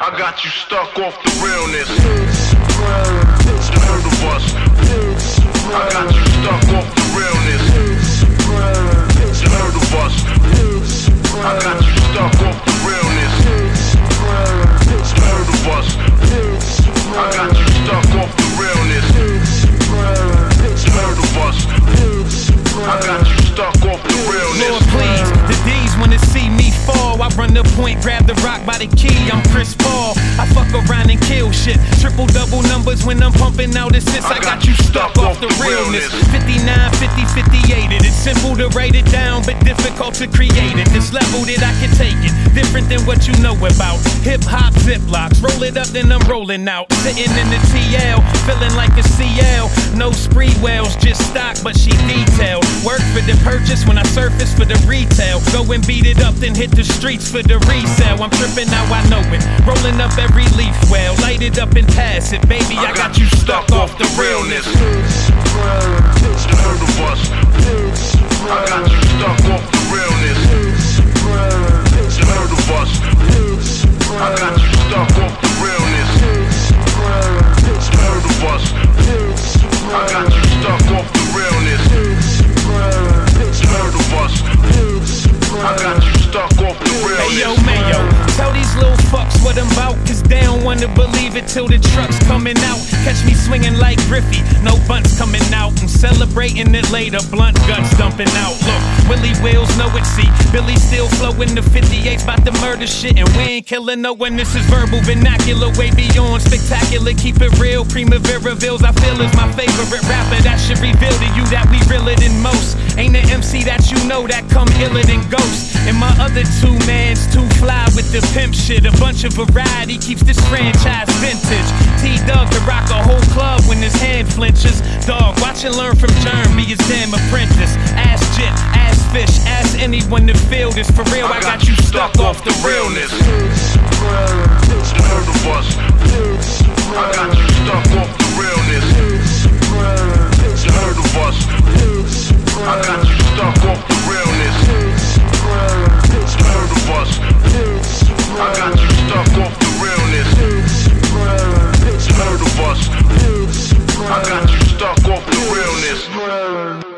I got you stuck off the realness. The hurt of us. Run the point, grab the rock by the key. I'm Chris Paul. I fuck around and kill shit. Triple double numbers when I'm pumping out assists. I got you stuck off the realness. 59, 50, 58. It is simple to write it down, but difficult to create it. This level that I can take it, different than what you know about. Hip hop ziplocs, roll it up, then I'm rolling out. Sitting in the TL, feeling like a CL. No Sprewells, just stock, but she detailed. The purchase when I surface for the retail. Go and beat it up, then hit the streets for the resale. I'm tripping now, I know it. Rolling up every leaf well, light it up and pass it. Baby, I, got you stuck off the realness. Hurt of us. I got you stuck off the realness. Hurt of us. I got you stuck off they don't wanna believe it till the truck's coming out. Catch me swinging like Griffey, no bunts coming out. I'm celebrating it later, blunt guns dumping out. Look, Willie Wills know it, see. Billy still flowing the 58's about to murder shit, and we ain't killing no one. This is verbal, vernacular, way beyond spectacular. Keep it real, Primavera Bills, I feel is my favorite rapper. That should reveal to you that we realer than most. Ain't an MC that you know that come iller than Ghost. And my other two mans too fly with the pimp shit. A bunch of variety keeps this franchise vintage. T Dub to rock a whole club when his hand flinches. Dog, watch and learn from Jerm, be his damn apprentice. Ass jit, ass fish, ask anyone to feel this. For real, I got you stuck off the realness. The Israel.